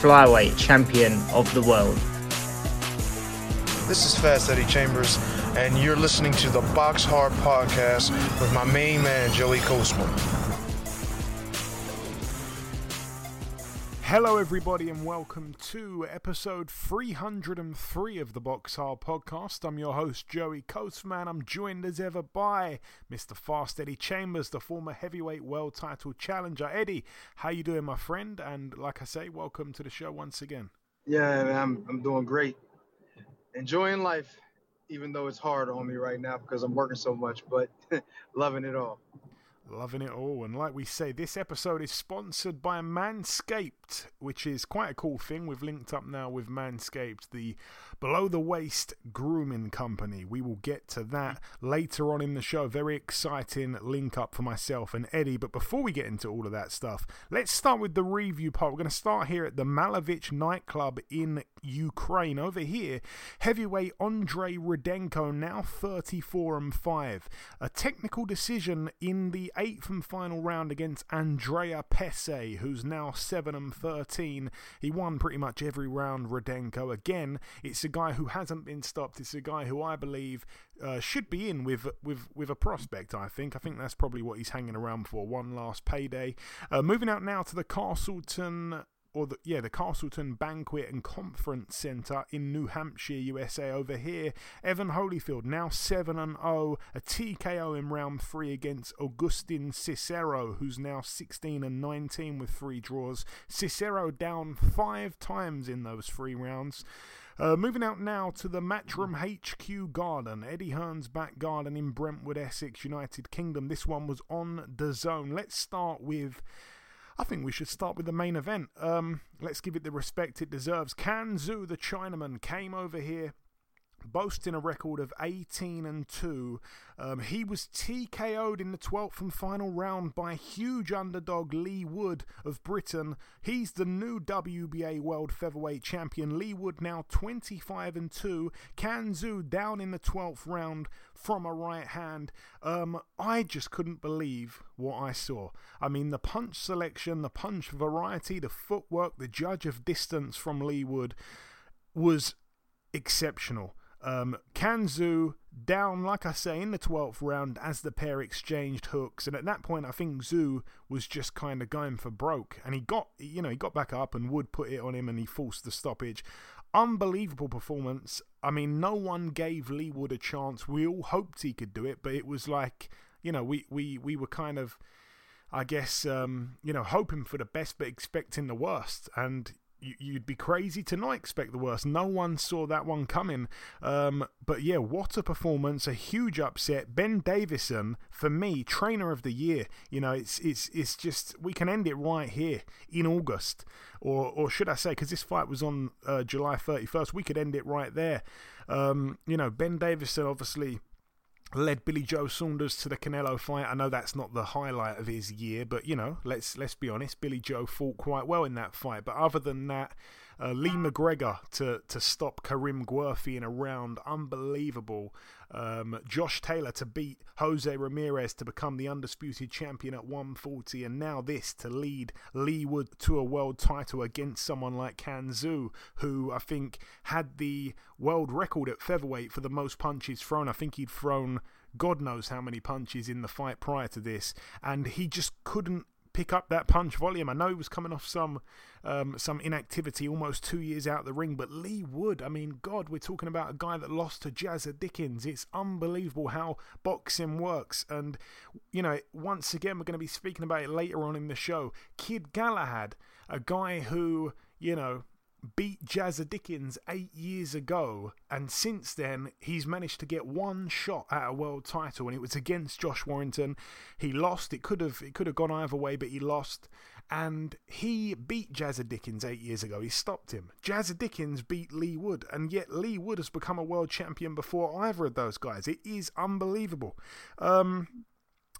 flyweight champion of the world. This is Fast Eddie Chambers, and you're listening to the Box Hard Podcast with my main man, Joey Coastman. Hello, everybody, and welcome to episode 303 of the Box Hard Podcast. I'm your host, Joey Coastman. I'm joined as ever by Mr. Fast Eddie Chambers, the former heavyweight world title challenger. Eddie, how you doing, my friend? And like I say, welcome to the show once again. Yeah, man, I'm I'm doing great. Enjoying life, even though it's hard on me right now because I'm working so much, but loving it all. Loving it all. And like we say, this episode is sponsored by Manscaped, which is quite a cool thing. We've linked up now with Manscaped, the below the waist grooming company. We will get to that later on in the show. Very exciting link up for myself and Eddie. But before we get into all of that stuff, let's start with the review part. We're going to start here at the Malavich nightclub in Ukraine. Over here, heavyweight Andre Rudenko, now 34 and 5. A technical decision in the eighth and final round against Andrea Pese, who's now 7 and 13. He won pretty much every round, Rudenko. Again, it's a guy who hasn't been stopped. It's a guy who I believe uh, should be in with, with, with a prospect, I think. I think that's probably what he's hanging around for. One last payday. Uh, moving out now to the Castleton or the, yeah, the Castleton Banquet and Conference Centre in New Hampshire, USA. Over here, Evan Holyfield now 7 and 0, a TKO in round 3 against Augustin Cicero, who's now 16 and 19 with three draws. Cicero down five times in those three rounds. Uh, moving out now to the Matchroom HQ Garden, Eddie Hearn's back garden in Brentwood, Essex, United Kingdom. This one was on DAZN. Let's start with I think we should start with the main event. Um, let's give it the respect it deserves. Can Xu, the Chinaman, came over here boasting a record of 18 and 2. Um, he was TKO'd in the 12th and final round by huge underdog Leigh Wood of Britain. He's the new WBA World Featherweight Champion. Leigh Wood now 25 and 2. Can Xu down in the 12th round from a right hand. Um, I just couldn't believe what I saw. I mean, the punch selection, the punch variety, the footwork, the judge of distance from Leigh Wood was exceptional. Um, Can Xu down, like I say, in the 12th round as the pair exchanged hooks. And at that point, I think Xu was just kind of going for broke. And he got, you know, he got back up and Wood put it on him and he forced the stoppage. Unbelievable performance. I mean, no one gave Leigh Wood a chance. We all hoped he could do it, but it was like, you know, we, we, we were kind of, I guess, um, you know, hoping for the best but expecting the worst. And you'd be crazy to not expect the worst. No one saw that one coming. Um, but yeah, what a performance! A huge upset. Ben Davison, for me, trainer of the year. You know, it's it's it's just we can end it right here in August, or or should I say, because this fight was on uh, July thirty first, we could end it right there. Um, you know, Ben Davison obviously led Billy Joe Saunders to the Canelo fight. I know that's not the highlight of his year, but you know, let's let's be honest, Billy Joe fought quite well in that fight. But other than that, uh, Lee McGregor to to stop Karim Guerfi in a round, unbelievable. Um, Josh Taylor to beat Jose Ramirez to become the undisputed champion at 140, and now this to lead Leigh Wood to a world title against someone like Can Xu, who I think had the world record at featherweight for the most punches thrown. I think he'd thrown God knows how many punches in the fight prior to this, and he just couldn't pick up that punch volume. I know he was coming off some um, some inactivity, almost two years out of the ring, but Leigh Wood, I mean, God, we're talking about a guy that lost to Jazza Dickens. It's unbelievable how boxing works, and you know, once again, we're going to be speaking about it later on in the show. Kid Galahad, a guy who you know beat Jazza Dickens eight years ago, and since then he's managed to get one shot at a world title, and it was against Josh Warrington. He lost. It could have it could have gone either way, but he lost. and he beat Jazza Dickens eight years ago. He stopped him. Jazza Dickens beat Leigh Wood, and yet Leigh Wood has become a world champion before either of those guys. It is unbelievable. Um,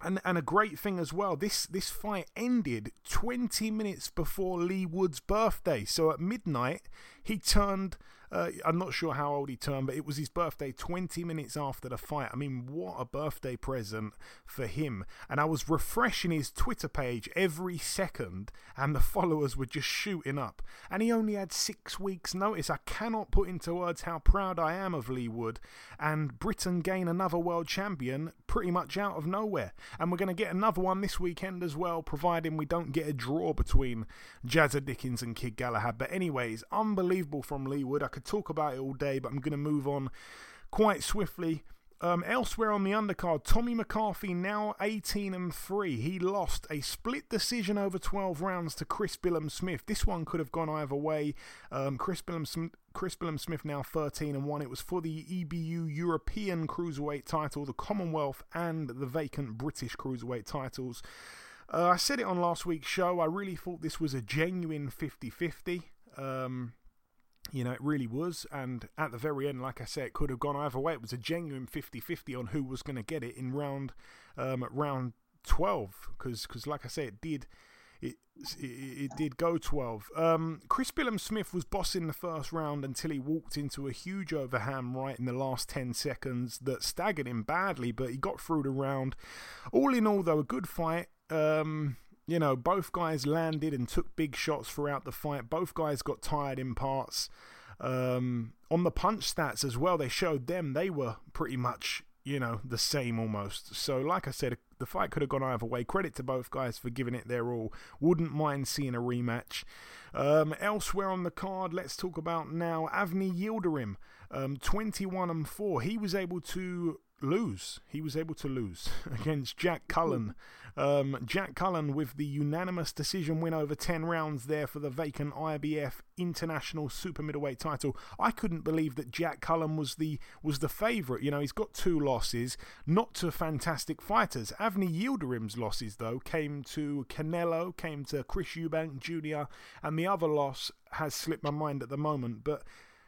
and and a great thing as well. This this fight ended 20 minutes before Leigh Wood's birthday. So at midnight, he turned uh, I'm not sure how old he turned, but it was his birthday 20 minutes after the fight. I mean, what a birthday present for him. And I was refreshing his Twitter page every second, and the followers were just shooting up. And he only had six weeks' notice. I cannot put into words how proud I am of Leigh Wood. And Britain gain another world champion pretty much out of nowhere. And we're going to get another one this weekend as well, providing we don't get a draw between Jazza Dickens and Kid Galahad. But, anyways, unbelievable from Leigh Wood. I could talk about it all day, but I'm going to move on quite swiftly. Um, elsewhere on the undercard, Tommy McCarthy now 18 and 3. He lost a split decision over 12 rounds to Chris Billam Smith. This one could have gone either way. Um, Chris Billam Smith. Chris Billam Smith now 13 and 1. It was for the EBU European Cruiserweight title, the Commonwealth, and the vacant British Cruiserweight titles. Uh, I said it on last week's show. I really thought this was a genuine 50 50. Um, you know, it really was. And at the very end, like I said, it could have gone either way. It was a genuine 50 50 on who was going to get it in round um, round 12. Because, like I said, it did. It, it, it did go 12. Um, Chris Billam Smith was bossing the first round until he walked into a huge overhand right in the last 10 seconds that staggered him badly, but he got through the round. All in all, though, a good fight. Um, you know, both guys landed and took big shots throughout the fight. Both guys got tired in parts. Um, on the punch stats as well, they showed them they were pretty much, you know, the same almost. So, like I said, the fight could have gone either way. Credit to both guys for giving it their all. Wouldn't mind seeing a rematch. Um, elsewhere on the card, let's talk about now Avni Yildirim, um, 21 and 4. He was able to lose. He was able to lose against Jack Cullen. Um, Jack Cullen with the unanimous decision win over 10 rounds there for the vacant IBF International Super Middleweight title. I couldn't believe that Jack Cullen was the was the favourite. You know, he's got two losses, not to fantastic fighters. Avni Yildirim's losses, though, came to Canelo, came to Chris Eubank Jr., and the other loss has slipped my mind at the moment. But,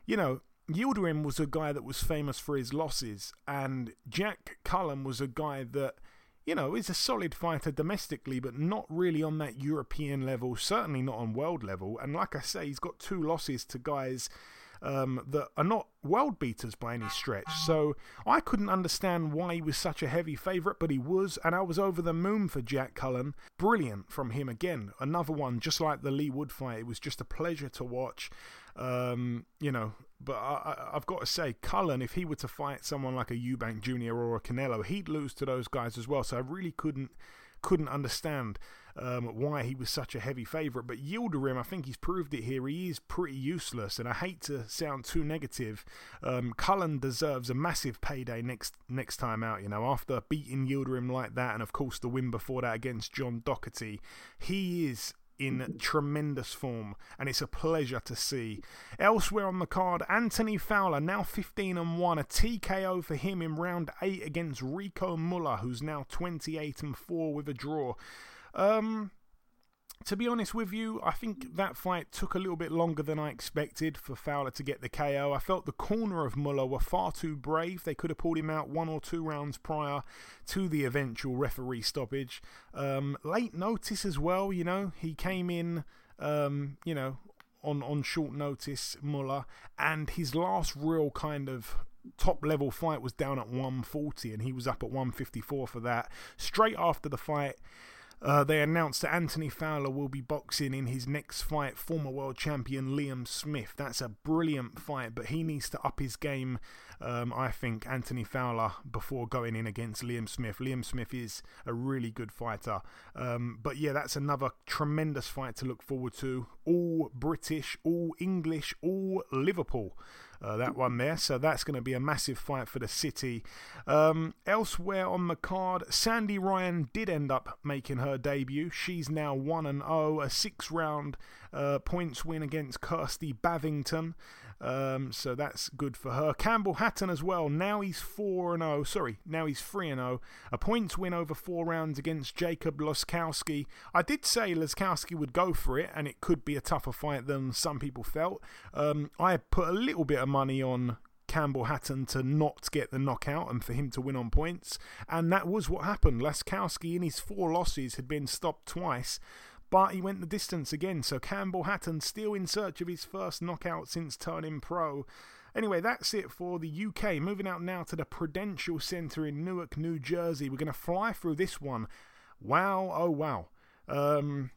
you know, Yildirim was a guy that was famous for his losses, and Jack Cullen was a guy that you know, is a solid fighter domestically, but not really on that European level, certainly not on world level. And like I say, he's got two losses to guys um, that are not world beaters by any stretch. So I couldn't understand why he was such a heavy favourite, but he was, and I was over the moon for Jack Cullen. Brilliant from him again. Another one, just like the Leigh Wood fight. It was just a pleasure to watch. Um, you know, but I, have got to say, Cullen, if he were to fight someone like a Eubank Jr. or a Canelo, he'd lose to those guys as well. So I really couldn't couldn't understand um, why he was such a heavy favourite. But Yildirim, I think he's proved it here. He is pretty useless, and I hate to sound too negative. Um, Cullen deserves a massive payday next next time out. You know, after beating Yildirim like that, and of course the win before that against John Doherty, he is in tremendous form, and it's a pleasure to see. Elsewhere on the card, Anthony Fowler, now 15 and 1, a TKO for him in round 8 against Rico Muller, who's now 28 and 4 with a draw. Um, to be honest with you, I think that fight took a little bit longer than I expected for Fowler to get the KO. I felt the corner of Muller were far too brave. They could have pulled him out one or two rounds prior to the eventual referee stoppage. Um, late notice as well, you know, he came in, um, you know, on, on short notice, Muller, and his last real kind of top level fight was down at 140 and he was up at 154 for that. Straight after the fight, uh, they announced that Anthony Fowler will be boxing in his next fight, former world champion Liam Smith. That's a brilliant fight, but he needs to up his game, um, I think, Anthony Fowler, before going in against Liam Smith. Liam Smith is a really good fighter. Um, but yeah, that's another tremendous fight to look forward to. All British, all English, all Liverpool uh, that one there. So that's going to be a massive fight for the City. Um, elsewhere on the card, Sandy Ryan did end up making her debut. She's now 1 and 0, a six round uh, points win against Kirsty Bavington. Um, so that's good for her. Campbell Hatton as well. Now he's 4 and 0. Sorry, now he's 3 and 0. A points win over four rounds against Jacob Laskowski. I did say Laskowski would go for it, and it could be a tougher fight than some people felt. Um, I put a little bit of money on Campbell Hatton to not get the knockout and for him to win on points. And that was what happened. Laskowski, in his four losses, had been stopped twice, but he went the distance again. So Campbell Hatton still in search of his first knockout since turning pro. Anyway, that's it for the UK. Moving out now to the Prudential Centre in Newark, New Jersey. We're going to fly through this one. Wow, oh wow. Um,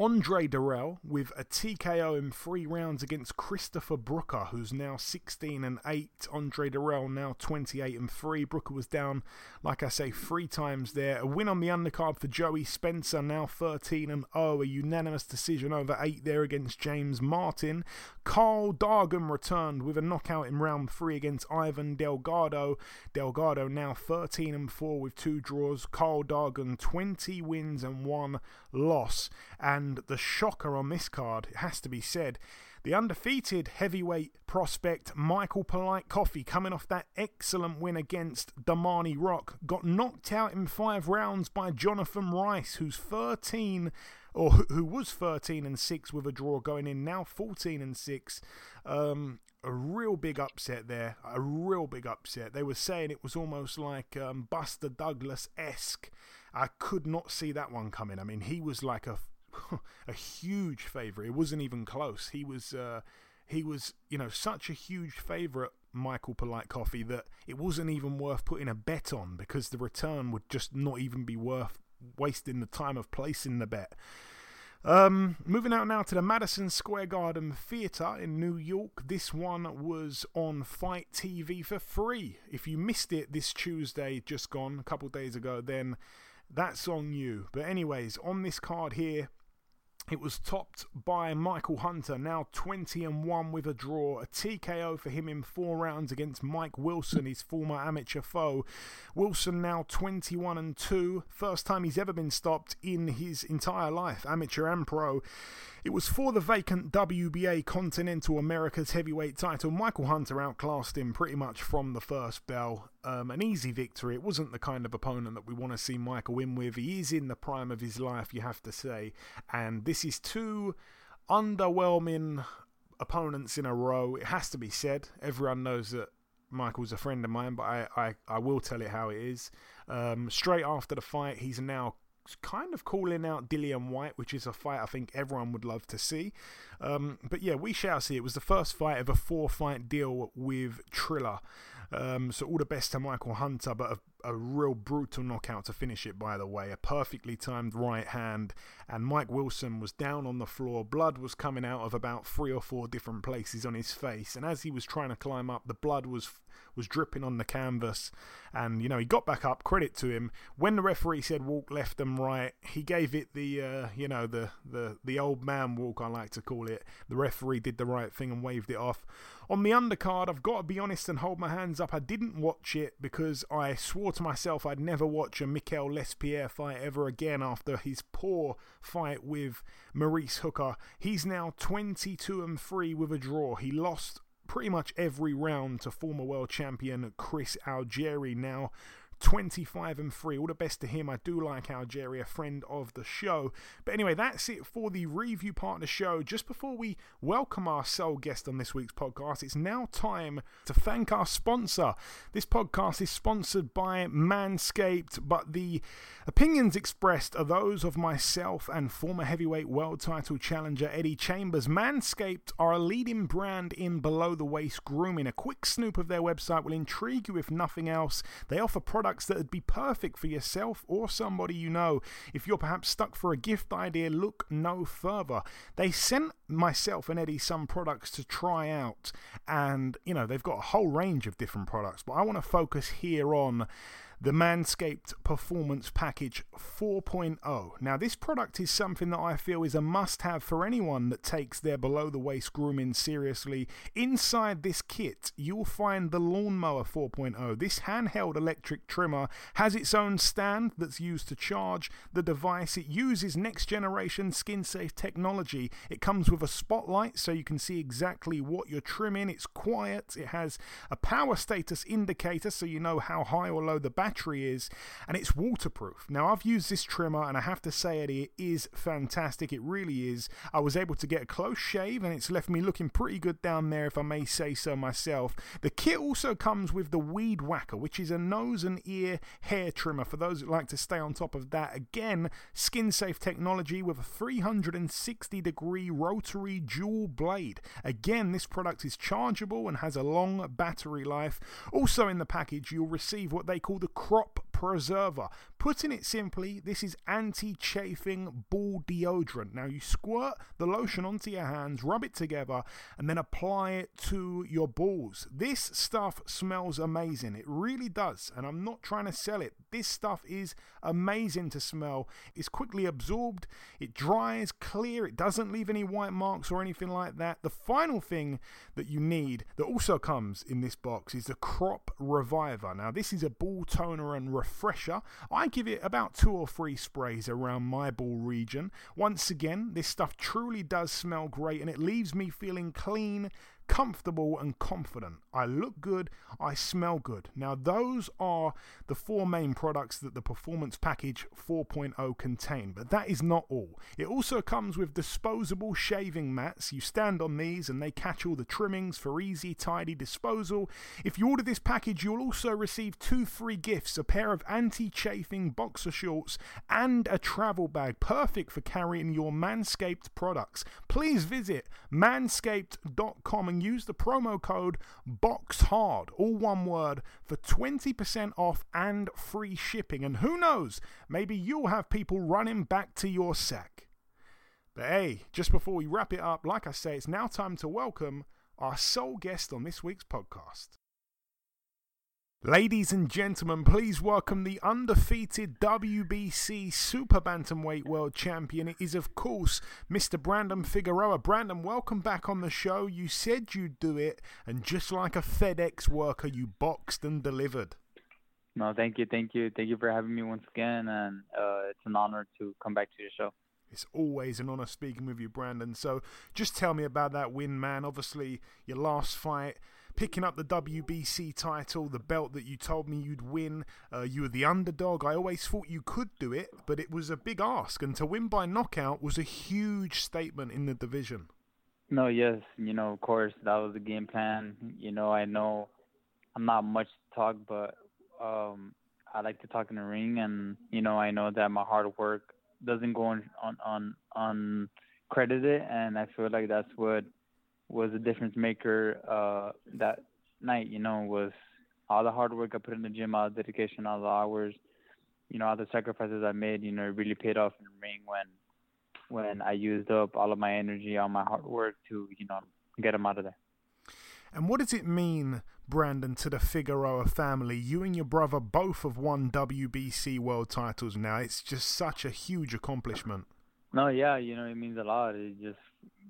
Andre Dirrell with a TKO in three rounds against Christopher Brooker, who's now 16 and 8. Andre Dirrell now 28 and 3. Brooker was down, like I say, three times there. A win on the undercard for Joey Spencer, now 13 and 0. A unanimous decision over 8 there against James Martin. Karl Dargan returned with a knockout in round 3 against Ivan Delgado. Delgado now 13 and 4 with two draws. Karl Dargan 20 wins and 1 loss. And the shocker on this card, it has to be said, the undefeated heavyweight prospect Michael Polite Coffie, coming off that excellent win against Darmani Rock, got knocked out in five rounds by Jonathan Rice, who's 13 or who was 13 and 6 with a draw going in, now 14 and 6. Um, a real big upset there, a real big upset. They were saying it was almost like um, Buster Douglas esque. I could not see that one coming. I mean, he was like a a huge favourite. It wasn't even close. He was, uh, he was, you know, such a huge favourite, Michael Polite Coffie, that it wasn't even worth putting a bet on because the return would just not even be worth wasting the time of placing the bet. Um, moving out now to the Madison Square Garden Theatre in New York. This one was on FITE TV for free. If you missed it this Tuesday, just gone, a couple days ago, then that's on you. But, anyways, on this card here, it was topped by Michael Hunter, now 20 and 1 with a draw. A TKO for him in four rounds against Mike Wilson, his former amateur foe. Wilson now 21 and 2, first time he's ever been stopped in his entire life, amateur and pro. It was for the vacant WBA Continental America's heavyweight title. Michael Hunter outclassed him pretty much from the first bell. Um, an easy victory. It wasn't the kind of opponent that we want to see Michael win with. He is in the prime of his life, you have to say. And this is two underwhelming opponents in a row. It has to be said. Everyone knows that Michael's a friend of mine, but I, I, I will tell it how it is. Um, straight after the fight, he's now kind of calling out Dillian Whyte, which is a fight I think everyone would love to see. Um, but yeah, we shall see. It was the first fight of a four fight deal with Triller. Um, so all the best to Michael Hunter, but a, a, real brutal knockout to finish it, by the way. A perfectly timed right hand, and Mike Wilson was down on the floor. Blood was coming out of about three or four different places on his face, and as he was trying to climb up, the blood was was dripping on the canvas. And, you know, he got back up, credit to him. When the referee said walk left and right, he gave it the, uh, you know, the, the, the old man walk, I like to call it. The referee did the right thing and waved it off. On the undercard, I've got to be honest and hold my hands up. I didn't watch it because I swore to myself I'd never watch a Mikel Lespierre fight ever again after his poor fight with Maurice Hooker. He's now 22 and 3 with a draw. He lost pretty much every round to former world champion Chris Algieri. Now, 25 and 3. All the best to him. I do like Algieri, friend of the show. But anyway, that's it for the review part of the show. Just before we welcome our sole guest on this week's podcast, it's now time to thank our sponsor. This podcast is sponsored by Manscaped, but the opinions expressed are those of myself and former heavyweight world title challenger Eddie Chambers. Manscaped are a leading brand in below the waist grooming. A quick snoop of their website will intrigue you if nothing else. They offer products products that would be perfect for yourself or somebody you know. If you're perhaps stuck for a gift idea, look no further. They sent myself and Eddie some products to try out, and you know, they've got a whole range of different products, but I want to focus here on the Manscaped Performance Package 4.0. Now, this product is something that I feel is a must have for anyone that takes their below the waist grooming seriously. Inside this kit, you'll find the Lawnmower 4.0. This handheld electric trimmer has its own stand that's used to charge the device. It uses next generation skin safe technology. It comes with a spotlight so you can see exactly what you're trimming. It's quiet, it has a power status indicator so you know how high or low the battery battery is, and it's waterproof. Now, I've used this trimmer, and I have to say it, is fantastic. It really is. I was able to get a close shave, and it's left me looking pretty good down there, if I may say so myself. The kit also comes with the Weed Whacker, which is a nose and ear hair trimmer for those that like to stay on top of that. Again, skin safe technology with a 360 degree rotary dual blade. Again, this product is chargeable and has a long battery life. Also, in the package, you'll receive what they call the crop preserver. Putting it simply, this is anti chafing ball deodorant. Now, you squirt the lotion onto your hands, rub it together, and then apply it to your balls. This stuff smells amazing. It really does. And I'm not trying to sell it. This stuff is amazing to smell. It's quickly absorbed, it dries clear, it doesn't leave any white marks or anything like that. The final thing that you need that also comes in this box is the Crop Reviver. Now, this is a ball toner and refresher. I give it about two or three sprays around my ball region. Once again, this stuff truly does smell great and it leaves me feeling clean, comfortable and confident. I look good, I smell good. Now, those are the four main products that the Performance Package 4.0 contain, but that is not all. It also comes with disposable shaving mats. You stand on these and they catch all the trimmings for easy, tidy disposal. If you order this package, you'll also receive two free gifts a pair of anti chafing boxer shorts and a travel bag, perfect for carrying your Manscaped products. Please visit manscaped.com and use the promo code BOXHARD, all one word, for 20% off and free shipping. And who knows, maybe you'll have people running back to your sack. But hey, just before we wrap it up, like I say, it's now time to welcome our sole guest on this week's podcast. Ladies and gentlemen, please welcome the undefeated WBC Super Bantamweight World Champion. It is, of course, Mr. Brandon Figueroa. Brandon, welcome back on the show. You said you'd do it, and just like a FedEx worker, you boxed and delivered. No, thank you, thank you, thank you for having me once again, and uh, it's an honor to come back to your show. It's always an honor speaking with you, Brandon. So, just tell me about that win, man. Obviously, your last fight picking up the WBC title, the belt that you told me you'd win. Uh, you were the underdog. I always thought you could do it, but it was a big ask. And to win by knockout was a huge statement in the division. No, yes. You know, of course, that was the game plan. You know, I know I'm not much to talk, but um, I like to talk in the ring. And, you know, I know that my hard work doesn't go on, on, on, on credited. And I feel like that's what was a difference maker uh, that night. You know, was all the hard work I put in the gym, all the dedication, all the hours, you know, all the sacrifices I made. You know, it really paid off in the ring when when I used up all of my energy, all my hard work to you know get him out of there. And what does it mean, Brandon, to the Figueroa family? You and your brother both have won WBC world titles now. It's just such a huge accomplishment. No, yeah, you know, it means a lot. It just,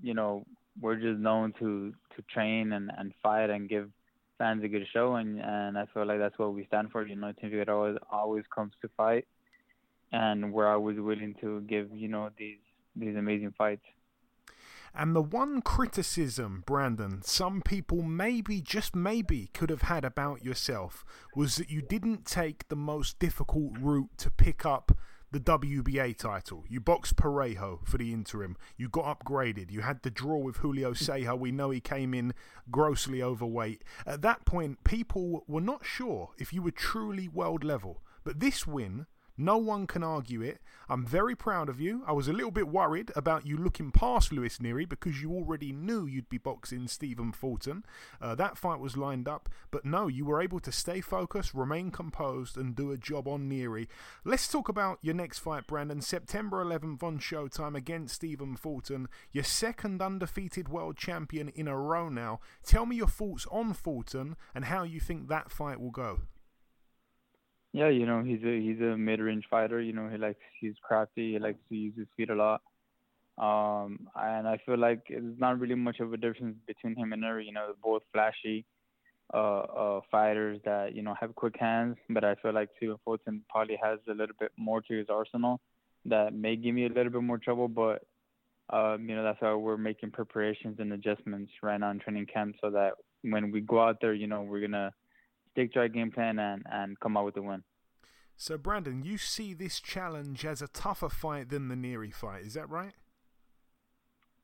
you know, we're just known to to train and and fight and give fans a good show, and and I feel like that's what we stand for. You know, Team Figueroa always always comes to fight, and we're always willing to give you know these these amazing fights. And the one criticism, Brandon, some people maybe, just maybe, could have had about yourself was that you didn't take the most difficult route to pick up the WBA title. You boxed Parejo for the interim. You got upgraded. You had the draw with Julio Ceja. We know he came in grossly overweight. At that point, people were not sure if you were truly world level. But this win no one can argue it. I'm very proud of you. I was a little bit worried about you looking past Luis Nery because you already knew you'd be boxing Stephen Fulton. Uh, that fight was lined up, but no, you were able to stay focused, remain composed, and do a job on Nery. Let's talk about your next fight, Brandon. September 11th on Showtime against Stephen Fulton, your second undefeated world champion in a row now. Tell me your thoughts on Fulton and how you think that fight will go. Yeah, you know he's a he's a mid-range fighter. You know he likes he's crafty. He likes to use his feet a lot. Um, and I feel like it's not really much of a difference between him and Nery. You know, both flashy uh, uh, fighters that you know have quick hands. But I feel like Stephen Fulton probably has a little bit more to his arsenal that may give me a little bit more trouble. But um, you know, that's why we're making preparations and adjustments right now in training camp, so that when we go out there, you know, we're gonna stick to our game plan and and come out with a win. So, Brandon, you see this challenge as a tougher fight than the Nery fight, is that right?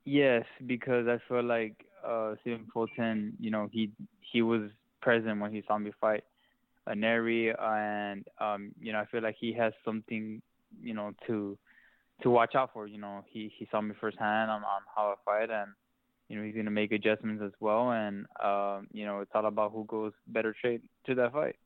Yes, because I feel like uh, Stephen Fulton, you know, he he was present when he saw me fight a Nery, and um, you know, I feel like he has something, you know, to to watch out for. You know, he he saw me firsthand on on how I fight, and you know, he's gonna make adjustments as well, and um, you know, it's all about who goes better straight to that fight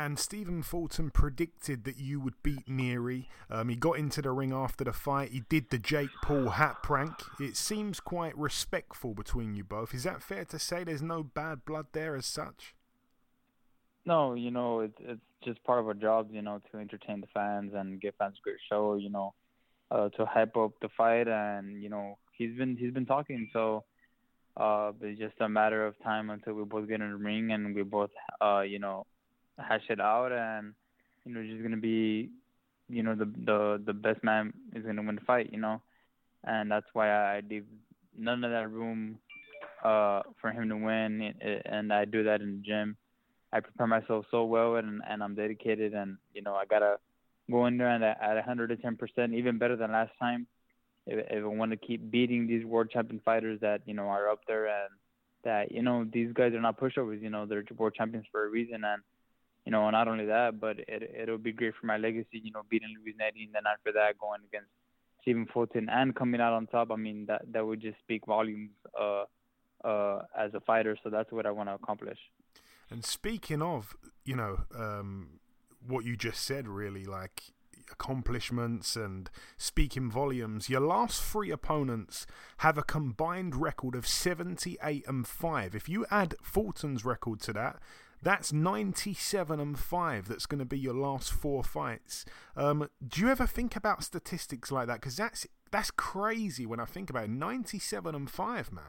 and Stephen Fulton predicted that you would beat Nery. Um, he got into the ring after the fight. He did the Jake Paul hat prank. It seems quite respectful between you both. Is that fair to say? There's no bad blood there as such. No, you know it's it's just part of our job, you know, to entertain the fans and give fans a great show, you know, uh, to hype up the fight, and you know he's been he's been talking, so uh, it's just a matter of time until we both get in the ring and we both, uh, you know, hash it out, and you know, just gonna be, you know, the the the best man is gonna win the fight, you know, and that's why I leave none of that room uh for him to win, and I do that in the gym. I prepare myself so well, and and I'm dedicated, and you know, I gotta go in there and at 110 percent, even better than last time. If, if I want to keep beating these world champion fighters that you know are up there and that you know these guys are not pushovers. You know they're world champions for a reason, and you know, not only that, but it it'll be great for my legacy. You know, beating Luis Nery, and then after that, going against Stephen Fulton and coming out on top. I mean, that that would just speak volumes uh, uh, as a fighter. So that's what I want to accomplish. And speaking of, you know, um, what you just said, really, like accomplishments and speaking volumes, your last three opponents have a combined record of 78 and 5. If you add Fulton's record to that, that's 97 and 5. That's going to be your last four fights. Um, do you ever think about statistics like that? Because that's, that's crazy when I think about it. 97 and 5, man.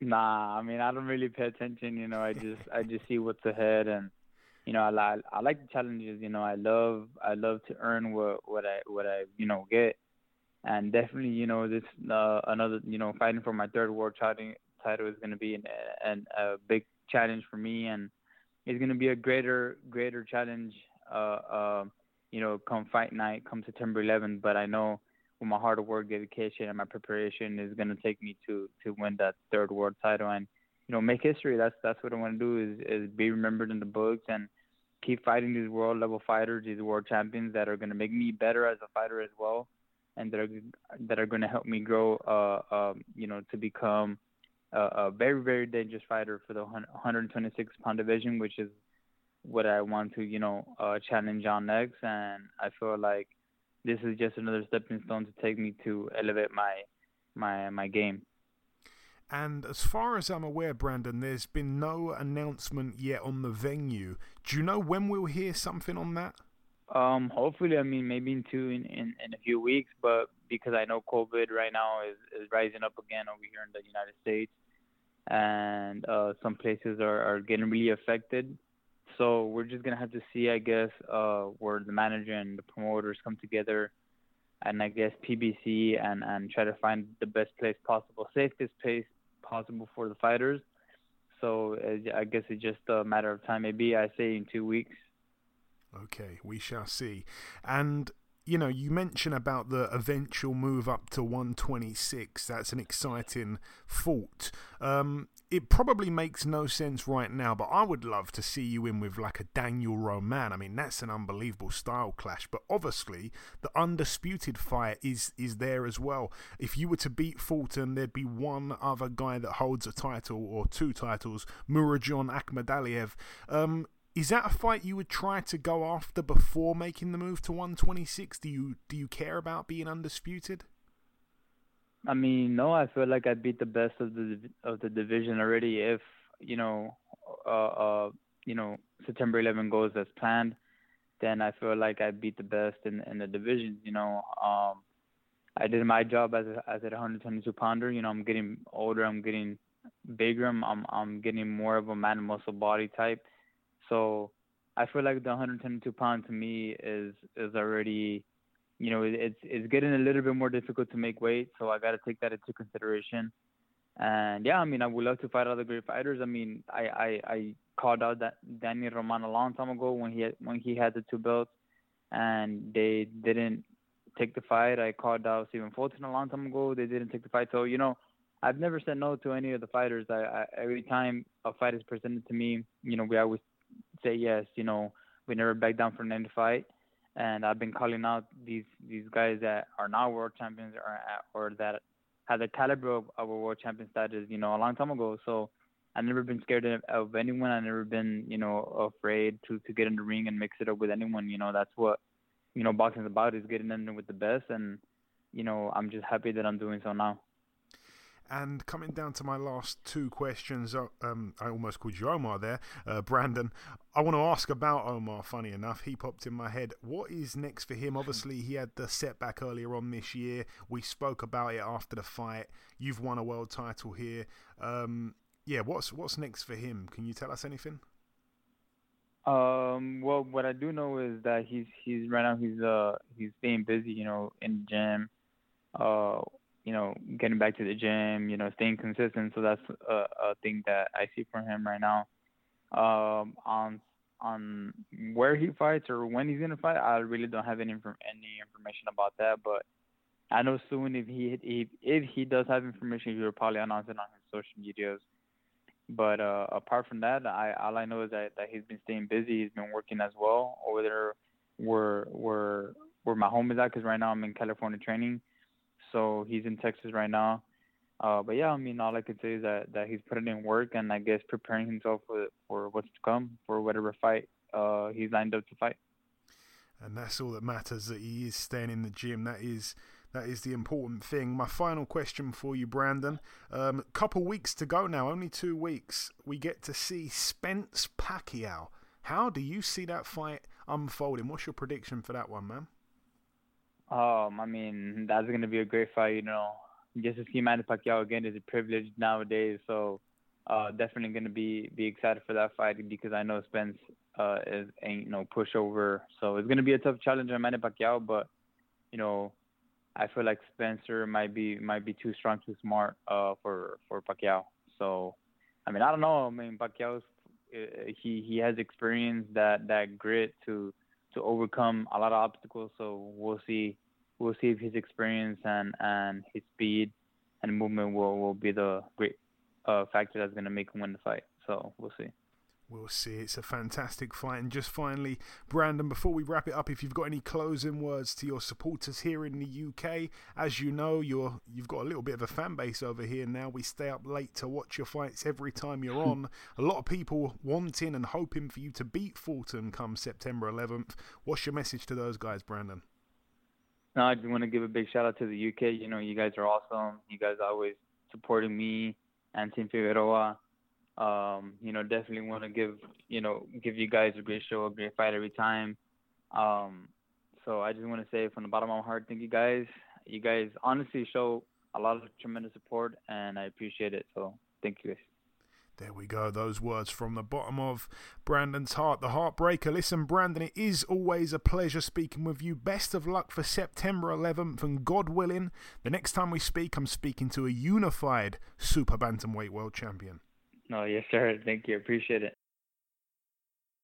Nah, I mean, I don't really pay attention. You know, I just I just see what's ahead, and you know, I I like the challenges. You know, I love I love to earn what what I what I you know get, and definitely you know this uh, another you know fighting for my third world title title is going to be an, an a big challenge for me, and it's going to be a greater greater challenge. Uh, uh, you know, come fight night, come September 11th. But I know with my hard work, dedication, and my preparation is going to take me to to win that third world title and you know make history. That's that's what I want to do is is be remembered in the books and keep fighting these world level fighters, these world champions that are going to make me better as a fighter as well, and that are that are going to help me grow. Uh, um, you know, to become a, a very very dangerous fighter for the 126 pound division, which is what I want to you know uh, challenge on next. And I feel like this is just another stepping stone to take me to elevate my my my game. And as far as I'm aware, Brandon, there's been no announcement yet on the venue. Do you know when we'll hear something on that? Um, hopefully, I mean maybe in two in, in, in a few weeks, but because I know COVID right now is, is rising up again over here in the United States, and uh, some places are, are getting really affected. So we're just gonna have to see, I guess, uh, where the manager and the promoters come together, and I guess PBC and and try to find the best place possible, safest place possible for the fighters. So uh, I guess it's just a matter of time. Maybe I say in two weeks. Okay, we shall see. And you know, you mentioned about the eventual move up to 126. That's an exciting thought. Um, it probably makes no sense right now, but I would love to see you in with like a Daniel Roman. I mean, that's an unbelievable style clash. But obviously, the undisputed fight is is there as well. If you were to beat Fulton, there'd be one other guy that holds a title or two titles, Murodjon Akhmadaliev. Um, is that a fight you would try to go after before making the move to 126? Do you do you care about being undisputed? I mean, no. I feel like I beat the best of the of the division already. If you know, uh, uh, you know, September 11 goes as planned, then I feel like I beat the best in in the division. You know, um, I did my job as a, as a 122 pounder. You know, I'm getting older. I'm getting bigger. I'm I'm, I'm getting more of a man muscle body type. So I feel like the 122 pound to me is is already, you know, it's it's getting a little bit more difficult to make weight. So I got to take that into consideration. And yeah, I mean, I would love to fight other great fighters. I mean, I I, I called out that Danny Roman a long time ago when he had, when he had the two belts, and they didn't take the fight. I called out Stephen Fulton a long time ago. They didn't take the fight. So you know, I've never said no to any of the fighters. I, I every time a fight is presented to me, you know, we always say yes. You know, we never back down from any fight. And I've been calling out these these guys that are now world champions or or that had the caliber of, of a world champion status, you know, a long time ago. So I've never been scared of, of anyone. I've never been, you know, afraid to to get in the ring and mix it up with anyone. You know, that's what you know boxing's about is getting in there with the best. And you know, I'm just happy that I'm doing so now. And coming down to my last two questions, uh, um, I almost called you Omar there, uh, Brandon. I want to ask about Omar. Funny enough, he popped in my head. What is next for him? Obviously, he had the setback earlier on this year. We spoke about it after the fight. You've won a world title here. Um, yeah, what's what's next for him? Can you tell us anything? Um, well, what I do know is that he's he's right now he's uh he's staying busy, you know, in the gym. Uh, you know, getting back to the gym, you know, staying consistent. So that's a, a thing that I see for him right now. Um, on on where he fights or when he's gonna fight, I really don't have any any information about that. But I know soon if he if if he does have information, he will probably announce it on his social medias. But uh, apart from that, I all I know is that, that he's been staying busy. He's been working as well over there where where where my home is at. Because right now I'm in California training so he's in Texas right now. Uh, but yeah, I mean, all I can say is that, that he's putting in work and I guess preparing himself for for what's to come, for whatever fight uh, he's lined up to fight. And that's all that matters. That he is staying in the gym. That is that is the important thing. My final question for you, Brandon. Um, couple weeks to go now. Only two weeks. We get to see Spence Pacquiao. How do you see that fight unfolding? What's your prediction for that one, man? Um, I mean, that's gonna be a great fight. You know, just to see Manny Pacquiao again is a privilege nowadays. So, uh, definitely gonna be be excited for that fight because I know Spence uh is ain't no pushover. So it's gonna be a tough challenge on Manny Pacquiao, but you know, I feel like Spencer might be might be too strong, too smart uh for for Pacquiao. So, I mean, I don't know. I mean, Pacquiao's uh, he he has experience that that grit to to overcome a lot of obstacles. So we'll see we'll see if his experience and and his speed and movement will will be the great uh, factor that's going to make him win the fight. So we'll see. We'll see. It's a fantastic fight. And just finally, Brandon, before we wrap it up, if you've got any closing words to your supporters here in the UK, as you know, you're you've got a little bit of a fan base over here now. We stay up late to watch your fights every time you're on. a lot of people wanting and hoping for you to beat Fulton come September 11th. What's your message to those guys, Brandon? No, I just want to give a big shout out to the UK. You know, you guys are awesome. You guys always supporting me and Team Figueroa um, you know, definitely want to give you know give you guys a great show, a great fight every time. Um, so I just want to say from the bottom of my heart, thank you guys. You guys honestly show a lot of tremendous support, and I appreciate it. So thank you guys. There we go. Those words from the bottom of Brandon's heart. The heartbreaker. Listen, Brandon, it is always a pleasure speaking with you. Best of luck for September 11th. And God willing, the next time we speak, I'm speaking to a unified Super Bantamweight World Champion. No, yes, sir. Thank you. Appreciate it.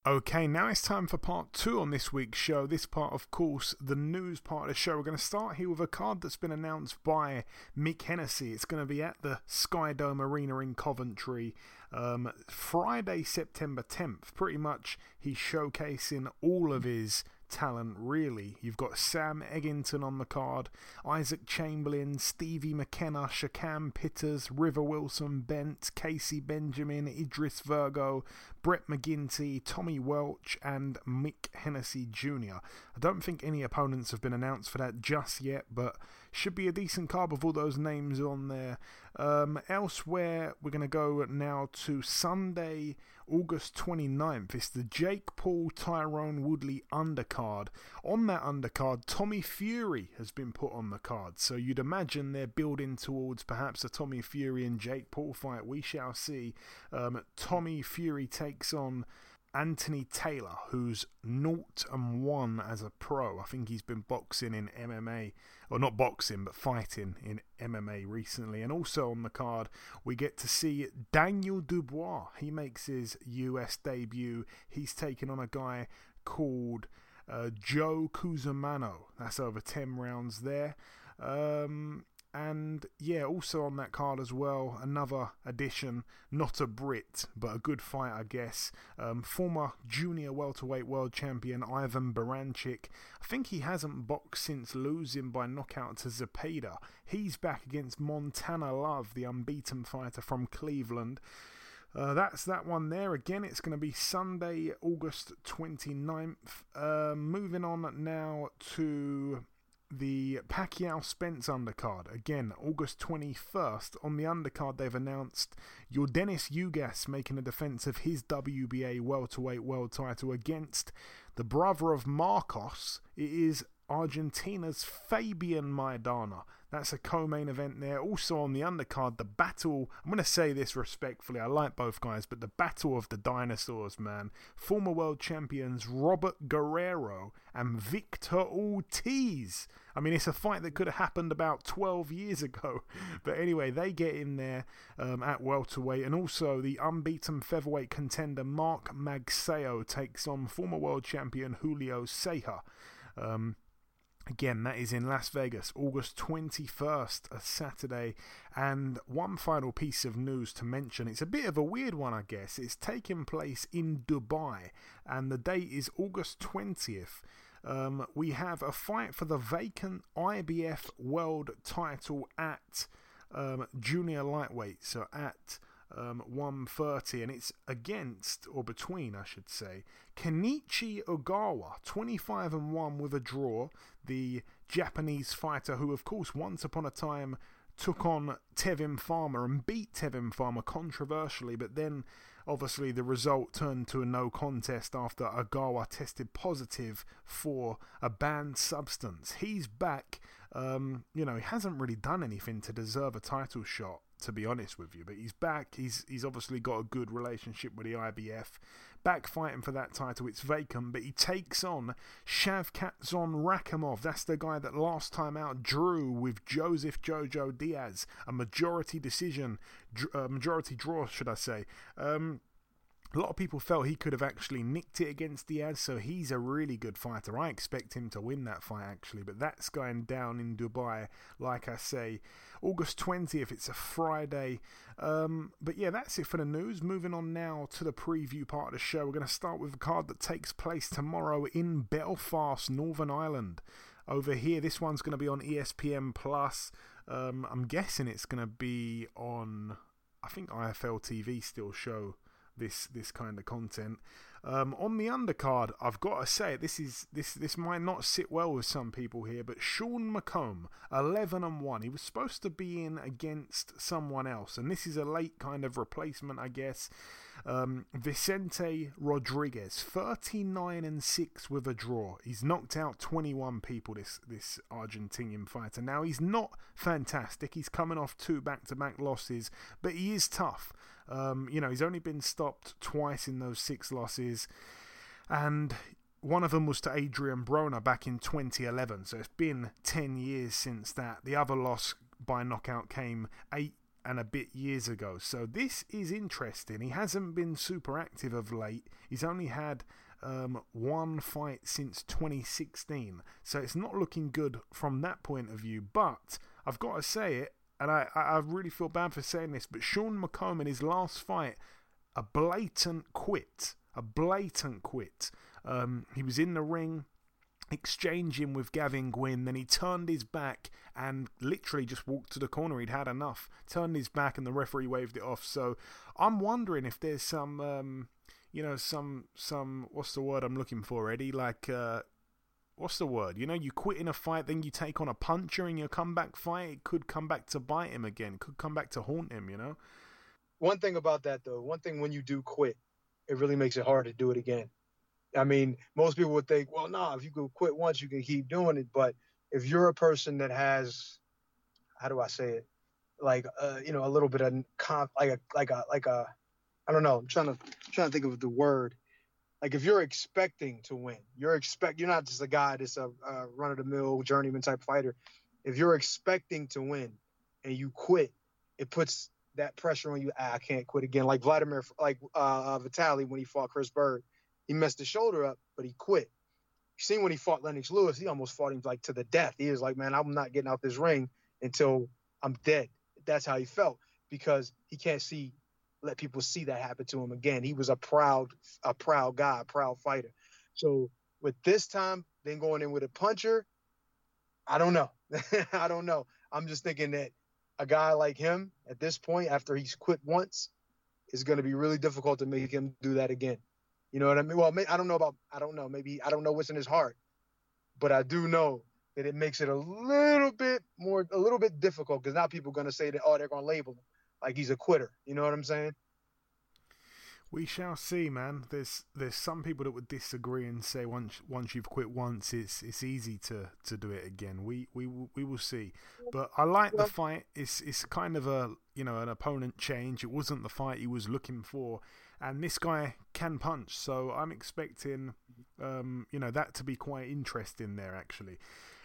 Okay, now it's time for part two on this week's show. This part, of course, the news part of the show. We're going to start here with a card that's been announced by Mick Hennessy. It's going to be at the Sky Dome Arena in Coventry um, Friday, September 10th. Pretty much, he's showcasing all of his talent, really. You've got Sam Eggington on the card, Isaac Chamberlain, Stevie McKenna, Shakan Pitters, River Wilson, Bent, Casey Benjamin, Idris Virgo, Brett McGinty, Tommy Welch, and Mick Hennessy Jr. I don't think any opponents have been announced for that just yet, but should be a decent card with all those names on there. Um, elsewhere, we're going to go now to Sunday, August 29th. It's the Jake Paul Tyron Woodley undercard. On that undercard, Tommy Fury has been put on the card. So you'd imagine they're building towards perhaps a Tommy Fury and Jake Paul fight. We shall see. Um, Tommy Fury takes on Anthony Taylor, who's 0 and 1 as a pro. I think he's been boxing in MMA, or not boxing, but fighting in MMA recently. And also on the card, we get to see Daniel Dubois. He makes his US debut. He's taking on a guy called uh, Joe Cusumano. That's over 10 rounds there. Um, and yeah, also on that card as well, another addition, not a Brit, but a good fight, I guess. Um, former junior welterweight world champion Ivan Baranchyk. I think he hasn't boxed since losing by knockout to Zepeda. He's back against Montana Love, the unbeaten fighter from Cleveland. Uh, that's that one there. Again, it's going to be Sunday, August 29th. Uh, moving on now to the Pacquiao Spence undercard. Again, August 21st. On the undercard, they've announced Yordenis Ugas making a defense of his WBA welterweight world title against the brother of Marcos. It is Argentina's Fabian Maidana. That's a co main event there. Also on the undercard, the battle. I'm going to say this respectfully. I like both guys, but the battle of the dinosaurs, man. Former world champions Robert Guerrero and Victor Ortiz. I mean, it's a fight that could have happened about 12 years ago. But anyway, they get in there um, at welterweight. And also, the unbeaten featherweight contender Mark Magsayo takes on former world champion Julio Ceja. Um, Again, that is in Las Vegas, August 21st, a Saturday. And one final piece of news to mention it's a bit of a weird one, I guess. It's taking place in Dubai, and the date is August 20th. Um, we have a fight for the vacant IBF world title at um, junior lightweight, so at um, 130, and it's against, or between, I should say, Kenichi Ogawa, 25 and 1 with a draw, the Japanese fighter who, of course, once upon a time took on Tevin Farmer and beat Tevin Farmer controversially, but then obviously the result turned to a no contest after Ogawa tested positive for a banned substance. He's back. Um, you know, he hasn't really done anything to deserve a title shot to be honest with you. But he's back. He's he's obviously got a good relationship with the IBF. Back fighting for that title. It's vacant, but he takes on Shavkatdzhon Rakhimov. That's the guy that last time out drew with Joseph Jojo Diaz. A majority decision, a majority draw, should I say. Um, a lot of people felt he could have actually nicked it against Diaz, so he's a really good fighter. I expect him to win that fight actually, but that's going down in Dubai, like I say, August 20th. It's a Friday. Um, but yeah, that's it for the news. Moving on now to the preview part of the show. We're going to start with a card that takes place tomorrow in Belfast, Northern Ireland. Over here, this one's going to be on ESPN Plus. Um, I'm guessing it's going to be on. I think IFL TV still show this this kind of content. Um, on the undercard, I've got to say this is this this might not sit well with some people here, but Sean McComb, eleven and one. He was supposed to be in against someone else, and this is a late kind of replacement, I guess. Um, Vicente Rodriguez, 39 and 6 with a draw. He's knocked out 21 people, this, this Argentinian fighter. Now, he's not fantastic. He's coming off two back to back losses, but he is tough. Um, you know, he's only been stopped twice in those six losses. And one of them was to Adrian Broner back in 2011. So it's been 10 years since that. The other loss by knockout came eight and a bit years ago. So this is interesting. He hasn't been super active of late. He's only had um, one fight since 2016. So it's not looking good from that point of view. But I've got to say it, and I, I really feel bad for saying this, but Sean McComb in his last fight, a blatant quit. A blatant quit. Um, he was in the ring exchanging with Gavin Gwynn. Then he turned his back and literally just walked to the corner. He'd had enough. Turned his back and the referee waved it off. So I'm wondering if there's some, um, you know, some, some, what's the word I'm looking for, Eddie? Like, uh, what's the word? You know, you quit in a fight, then you take on a puncher in your comeback fight. It could come back to bite him again. Could come back to haunt him. You know. One thing about that though, one thing when you do quit, it really makes it hard to do it again. I mean, most people would think, well, nah, if you can quit once, you can keep doing it. But if you're a person that has, how do I say it, like, uh, you know, a little bit of like a, like a, like a, I don't know. I'm trying to, trying to think of the word. Like if you're expecting to win, you're expect, you're not just a guy that's a, a run of the mill journeyman type fighter. If you're expecting to win and you quit, it puts that pressure on you. Ah, I can't quit again. Like Vladimir, like uh, uh, Vitali when he fought Chris Byrd, he messed his shoulder up, but he quit. You seen when he fought Lennox Lewis, he almost fought him like to the death. He was like, man, I'm not getting out this ring until I'm dead. That's how he felt because he can't see, let people see that happen to him again. He was a proud, a proud guy, a proud fighter. So with this time, then going in with a puncher, I don't know. I don't know. I'm just thinking that a guy like him at this point, after he's quit once, is going to be really difficult to make him do that again. You know what I mean? Well, I don't know about, I don't know. Maybe I don't know what's in his heart, but I do know that it makes it a little bit more, a little bit difficult because now people are going to say that, oh, they're going to label him like he's a quitter. You know what I'm saying? We shall see, man. There's there's some people that would disagree and say once once you've quit once, it's it's easy to, to do it again. We we we will see. But I like the fight. It's it's kind of a you know an opponent change. It wasn't the fight he was looking for, and this guy can punch. So I'm expecting um, you know that to be quite interesting there actually.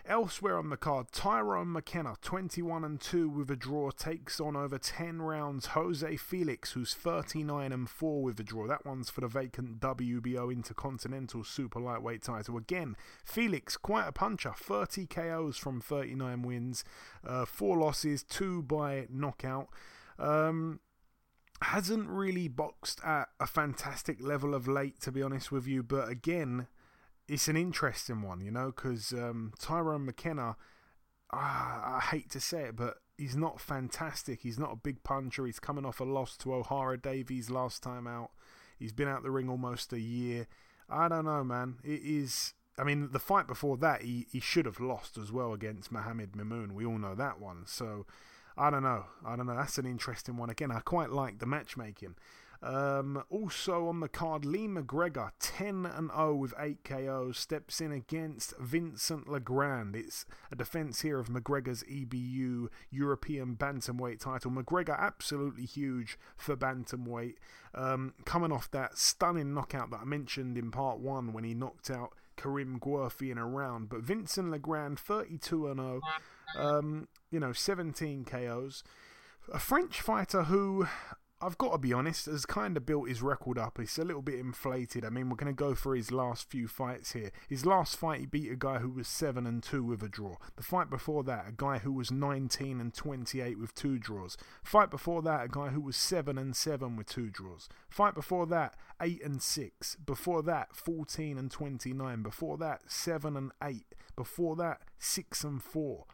Elsewhere on the card, Tyrone McKenna, 21 and 2 with a draw, takes on over 10 rounds Jose Felix, who's 39 and 4 with a draw. That one's for the vacant WBO Intercontinental Super Lightweight title. Again, Felix, quite a puncher, 30 KOs from 39 wins, uh, 4 losses, 2 by knockout. Um, hasn't really boxed at a fantastic level of late, to be honest with you, but again, it's an interesting one, you know, because um, Tyrone McKenna, ah, I hate to say it, but he's not fantastic. He's not a big puncher. He's coming off a loss to Ohara Davies last time out. He's been out the ring almost a year. I don't know, man. It is. I mean, the fight before that, he, he should have lost as well against Mohamed Mimoune. We all know that one. So, I don't know. I don't know. That's an interesting one. Again, I quite like the matchmaking. Um, also on the card, Lee McGregor, 10 and 0 with 8 KOs, steps in against Vincent Legrand. It's a defense here of McGregor's EBU European Bantamweight title. McGregor, absolutely huge for Bantamweight, um, coming off that stunning knockout that I mentioned in part one when he knocked out Karim Guerfi in a round. But Vincent Legrand, 32 and 0, um, you know, 17 KOs. A French fighter who I've got to be honest, has kind of built his record up. It's a little bit inflated. I mean, we're going to go for his last few fights here. His last fight, he beat a guy who was 7 and 2 with a draw. The fight before that, a guy who was 19 and 28 with two draws. Fight before that, a guy who was 7 and 7 with two draws. Fight before that, 8 and 6. Before that, 14 and 29. Before that, 7 and 8. Before that, 6 and 4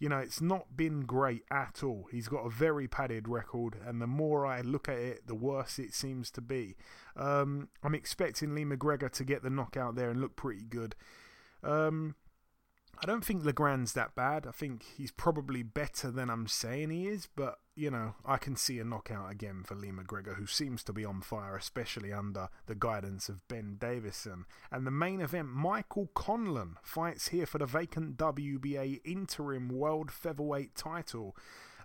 you know, it's not been great at all. He's got a very padded record, and the more I look at it, the worse it seems to be. Um, I'm expecting Lee McGregor to get the knockout there and look pretty good. Um, I don't think Legrand's that bad. I think he's probably better than I'm saying he is, but you know, I can see a knockout again for Lee McGregor, who seems to be on fire, especially under the guidance of Ben Davison. And the main event, Michael Conlan fights here for the vacant WBA interim world featherweight title.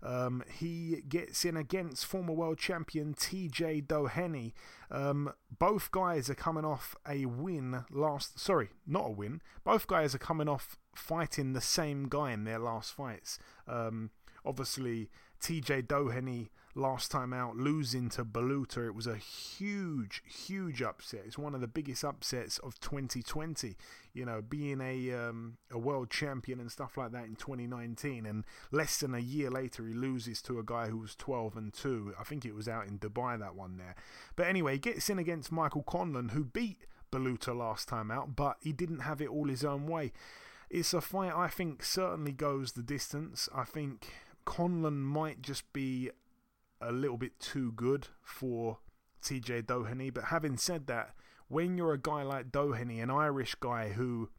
Um, he gets in against former world champion TJ Doheny. Um, both guys are coming off a win last. Sorry, not a win. Both guys are coming off fighting the same guy in their last fights. Um, obviously, TJ Doheny last time out losing to Baluta. It was a huge, huge upset. It's one of the biggest upsets of 2020. You know, being a um, a world champion and stuff like that in 2019, and less than a year later, he loses to a guy who was 12 and two. I think it was out in Dubai that one there. But anyway, he gets in against Michael Conlan, who beat Baluta last time out, but he didn't have it all his own way. It's a fight I think certainly goes the distance. I think Conlan might just be a little bit too good for TJ Doheny. But having said that, when you're a guy like Doheny, an Irish guy who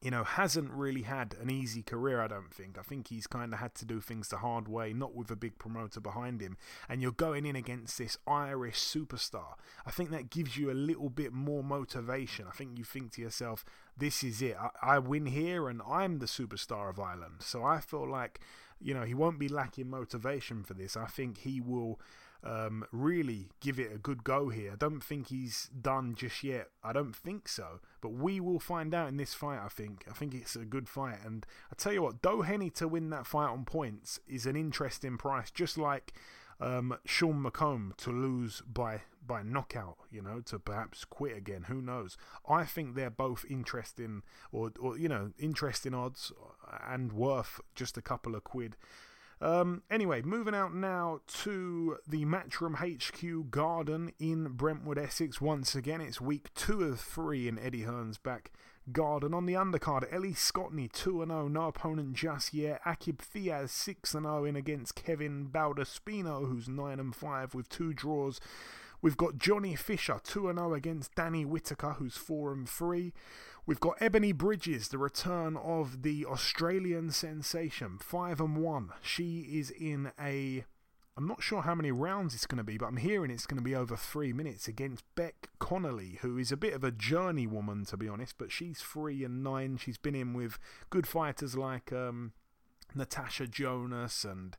you know, hasn't really had an easy career, I don't think. I think he's kind of had to do things the hard way, not with a big promoter behind him. And you're going in against this Irish superstar. I think that gives you a little bit more motivation. I think you think to yourself, this is it. I, I win here and I'm the superstar of Ireland. So I feel like, you know, he won't be lacking motivation for this. I think he will um, really give it a good go here. I don't think he's done just yet. I don't think so. But we will find out in this fight, I think. I think it's a good fight. And I tell you what, Doheny to win that fight on points is an interesting price, just like um, Sean McComb to lose by by knockout, you know, to perhaps quit again. Who knows? I think they're both interesting, or, or you know, interesting odds and worth just a couple of quid. Um, anyway, moving out now to the Matchroom HQ Garden in Brentwood, Essex. Once again, it's week two of three in Eddie Hearn's back garden. On the undercard, Ellie Scotney 2 0, no opponent just yet. Aqib Fiaz 6 0 in against Kevin Baldaspino, who's 9 and 5 with two draws. We've got Johnny Fisher 2 0 against Danny Whitaker, who's 4 and 3. We've got Ebony Bridges, the return of the Australian sensation, 5 and 1. She is in a. I'm not sure how many rounds it's going to be, but I'm hearing it's going to be over three minutes against Bec Connolly, who is a bit of a journey woman, to be honest, but she's three and nine. She's been in with good fighters like um, Natasha Jonas and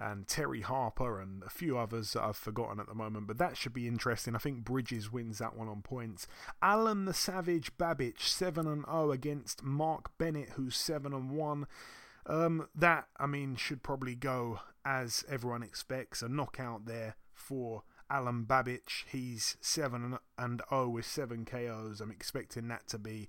and Terry Harper and a few others that I've forgotten at the moment, but that should be interesting. I think Bridges wins that one on points. Alan the Savage Babich 7 and 0 against Mark Bennett who's 7 and 1. Um, that I mean should probably go as everyone expects a knockout there for Alan Babich. He's 7 and 0 with 7 KOs. I'm expecting that to be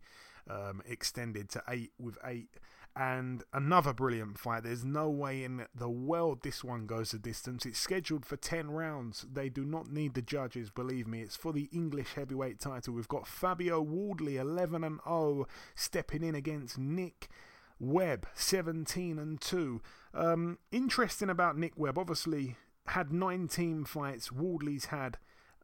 um, extended to 8 with 8 and another brilliant fight. There's no way in the world this one goes the distance. It's scheduled for 10 rounds. They do not need the judges, believe me. It's for the English heavyweight title. We've got Fabio Wardley 11 and 0 stepping in against Nick Webb 17 and 2. Um, interesting about Nick Webb, obviously had 19 fights. Wardley's had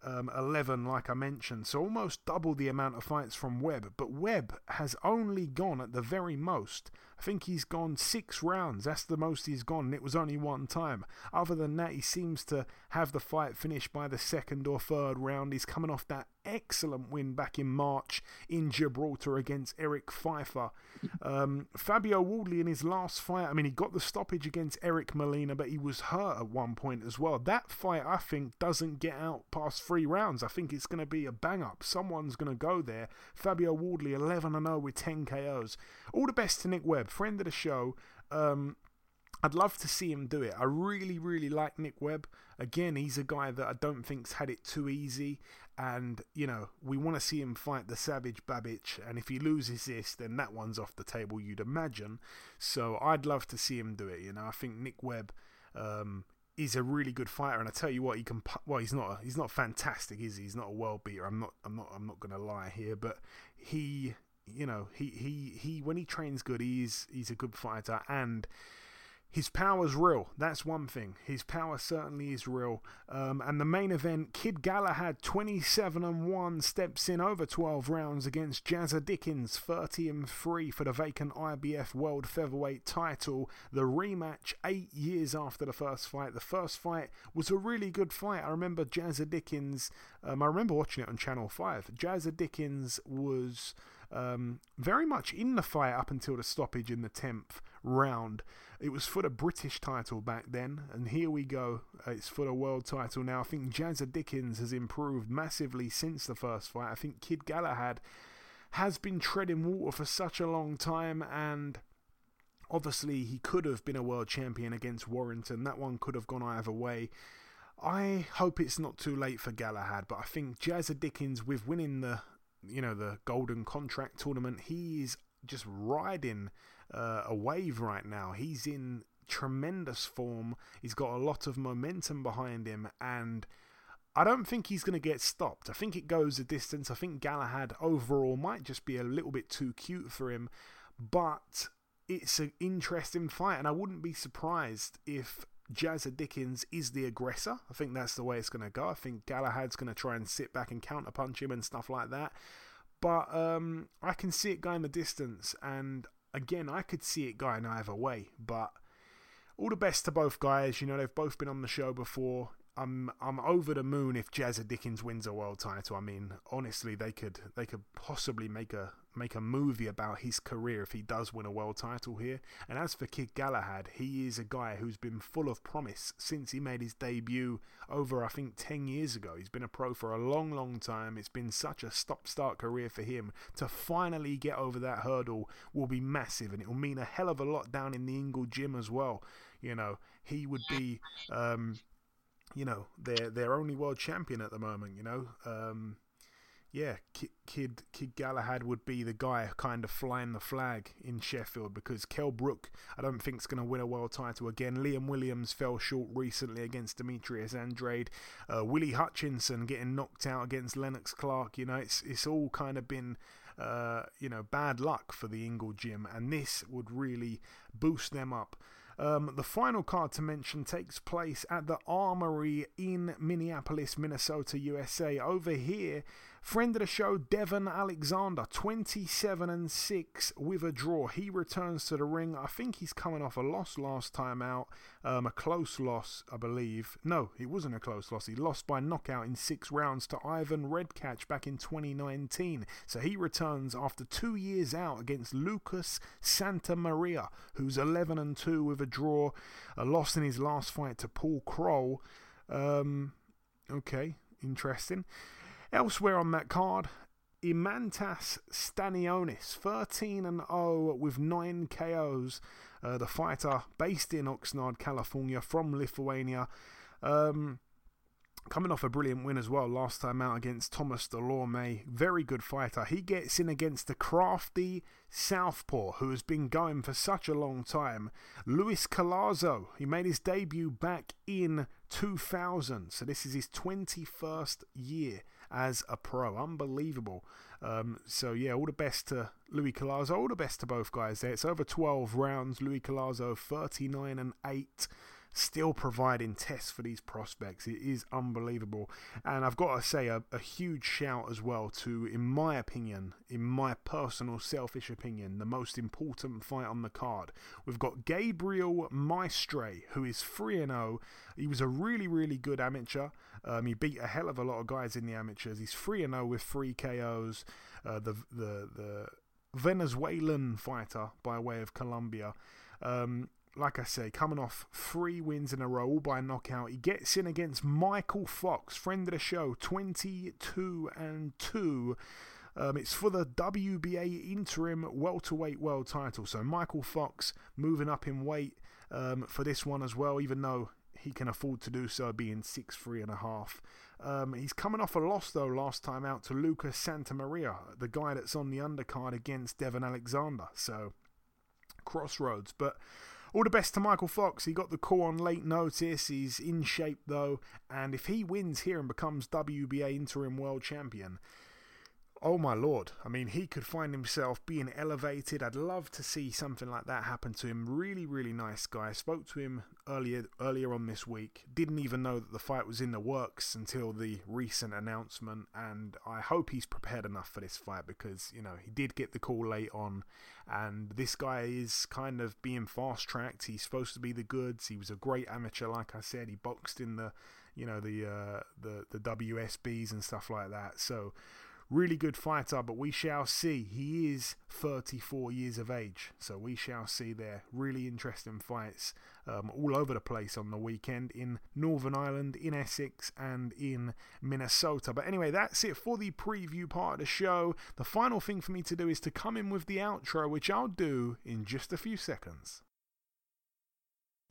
um, 11, like I mentioned, so almost double the amount of fights from Webb. But Webb has only gone at the very most I think he's gone six rounds. That's the most he's gone, and it was only one time. Other than that, he seems to have the fight finished by the second or third round. He's coming off that excellent win back in March in Gibraltar against Erik Pfeifer. Um, Fabio Wardley in his last fight, I mean, he got the stoppage against Eric Molina, but he was hurt at one point as well. That fight, I think, doesn't get out past three rounds. I think it's going to be a bang up. Someone's going to go there. Fabio Wardley, 11 0 with 10 KOs. All the best to Nick Webb, friend of the show. Um, I'd love to see him do it. I really, really like Nick Webb. Again, he's a guy that I don't think's had it too easy, and you know we want to see him fight the Savage Babich. And if he loses this, then that one's off the table, you'd imagine. So I'd love to see him do it. You know, I think Nick Webb um, is a really good fighter, and I tell you what, he can. Well, he's not. He's not fantastic, is he? He's not a world beater. I'm not. I'm not. I'm not going to lie here, but he. You know, he he he. When he trains good, he's he's a good fighter, and his power's real. That's one thing. His power certainly is real. Um, and the main event, Kid Galahad, 27 and 1, steps in over 12 rounds against Jazza Dickens, 30 and 3 for the vacant IBF World Featherweight title. The rematch eight years after the first fight. The first fight was a really good fight. I remember Jazza Dickens, um, I remember watching it on Channel 5. Jazza Dickens was um, very much in the fight up until the stoppage in the 10th round. It was for the British title back then, and here we go. Uh, it's for the world title now. I think Jazza Dickens has improved massively since the first fight. I think Kid Galahad has been treading water for such a long time, and obviously he could have been a world champion against Warrington. That one could have gone either way. I hope it's not too late for Galahad, but I think Jazza Dickens, with winning the you know the Golden Contract tournament, he is just riding uh, a wave right now. He's in tremendous form. He's got a lot of momentum behind him, and I don't think he's going to get stopped. I think it goes a distance. I think Galahad overall might just be a little bit too cute for him, but it's an interesting fight, and I wouldn't be surprised if Jazza Dickens is the aggressor. I think that's the way it's going to go. I think Galahad's going to try and sit back and counterpunch him and stuff like that. but um, I can see it going the distance, and again, I could see it going either way. But all the best to both guys. You know, they've both been on the show before. I'm I'm over the moon if Jazza Dickens wins a world title. I mean, honestly, they could they could possibly make a make a movie about his career if he does win a world title here. And as for Kid Galahad, he is a guy who's been full of promise since he made his debut over I think 10 years ago. He's been a pro for a long long time. It's been such a stop-start career for him. To finally get over that hurdle will be massive and it will mean a hell of a lot down in the Ingle gym as well. You know, he would be um, you know, their their only world champion at the moment. You know, um, yeah, Kid, Kid Galahad would be the guy kind of flying the flag in Sheffield because Kell Brook, I don't think is going to win a world title again. Liam Williams fell short recently against Demetrius Andrade. Uh, Willie Hutchinson getting knocked out against Lennox Clarke. You know, it's it's all kind of been. Uh, you know, bad luck for the Ingle gym, and this would really boost them up. Um, the final card to mention takes place at the Armory in Minneapolis, Minnesota, USA. Over here, Friend of the show, Devon Alexander, 27 and 6 with a draw. He returns to the ring. I think he's coming off a loss last time out, um, a close loss, I believe. No, it wasn't a close loss. He lost by knockout in six rounds to Ivan Redkach back in 2019. So he returns after two years out against Lucas Santamaria, who's 11 and 2 with a draw, a loss in his last fight to Paul Kroll. Um, okay, interesting. Elsewhere on that card, Imantas Stanionis, 13 and 0 with 9 KOs. Uh, the fighter based in Oxnard, California, from Lithuania. Um, coming off a brilliant win as well last time out against Thomas Dulorme. Very good fighter. He gets in against the crafty Southpaw, who has been going for such a long time. Luis Collazo. He made his debut back in 2000, so this is his 21st year as a pro. Unbelievable. Um, so, yeah, all the best to Luis Collazo. All the best to both guys there. It's over 12 rounds. Luis Collazo 39 and 8 still providing tests for these prospects. It is unbelievable. And I've got to say a, a, huge shout as well to, in my opinion, in my personal selfish opinion, the most important fight on the card. We've got Gabriel Maestre, who is 3 0. He was a really, really good amateur. Um, he beat a hell of a lot of guys in the amateurs. He's 3 0 with three KOs. Uh, the, the, the Venezuelan fighter by way of Colombia. Um, like I say, coming off three wins in a row, all by knockout. He gets in against Michael Fox, friend of the show, 22 and 2. Um, it's for the WBA interim welterweight world title. So Michael Fox moving up in weight um, for this one as well, even though he can afford to do so, being six three and a half. Um, he's coming off a loss though last time out to Lucas Santamaria, the guy that's on the undercard against Devon Alexander. So crossroads, but all the best to Michael Fox. He got the call on late notice. He's in shape though, and if he wins here and becomes WBA interim world champion, oh my lord. I mean, he could find himself being elevated. I'd love to see something like that happen to him. Really, really nice guy. I Spoke to him earlier earlier on this week. Didn't even know that the fight was in the works until the recent announcement, and I hope he's prepared enough for this fight because you know he did get the call late on, and this guy is kind of being fast tracked. He's supposed to be the goods. He was a great amateur, like I said. He boxed in the you know the uh, the the WSBs and stuff like that. So really good fighter, but we shall see. He is 34 years of age, so we shall see there. Really interesting fights um, all over the place on the weekend in Northern Ireland, in Essex, and in Minnesota. But anyway, that's it for the preview part of the show. The final thing for me to do is to come in with the outro, which I'll do in just a few seconds.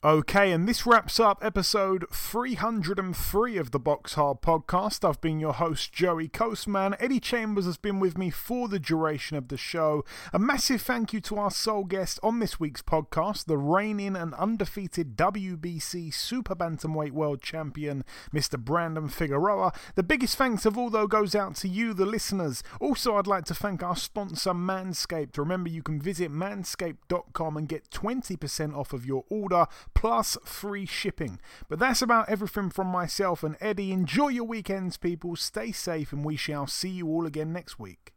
Okay, and this wraps up episode 303 of the Box Hard podcast. I've been your host, Joey Coastman. Eddie Chambers has been with me for the duration of the show. A massive thank you to our sole guest on this week's podcast, the reigning and undefeated WBC Super Bantamweight World Champion, Mr. Brandon Figueroa. The biggest thanks of all, though, goes out to you, the listeners. Also, I'd like to thank our sponsor, Manscaped. Remember, you can visit manscaped.com and get 20% off of your order plus free shipping. But that's about everything from myself and Eddie. Enjoy your weekends, people. Stay safe, and we shall see you all again next week.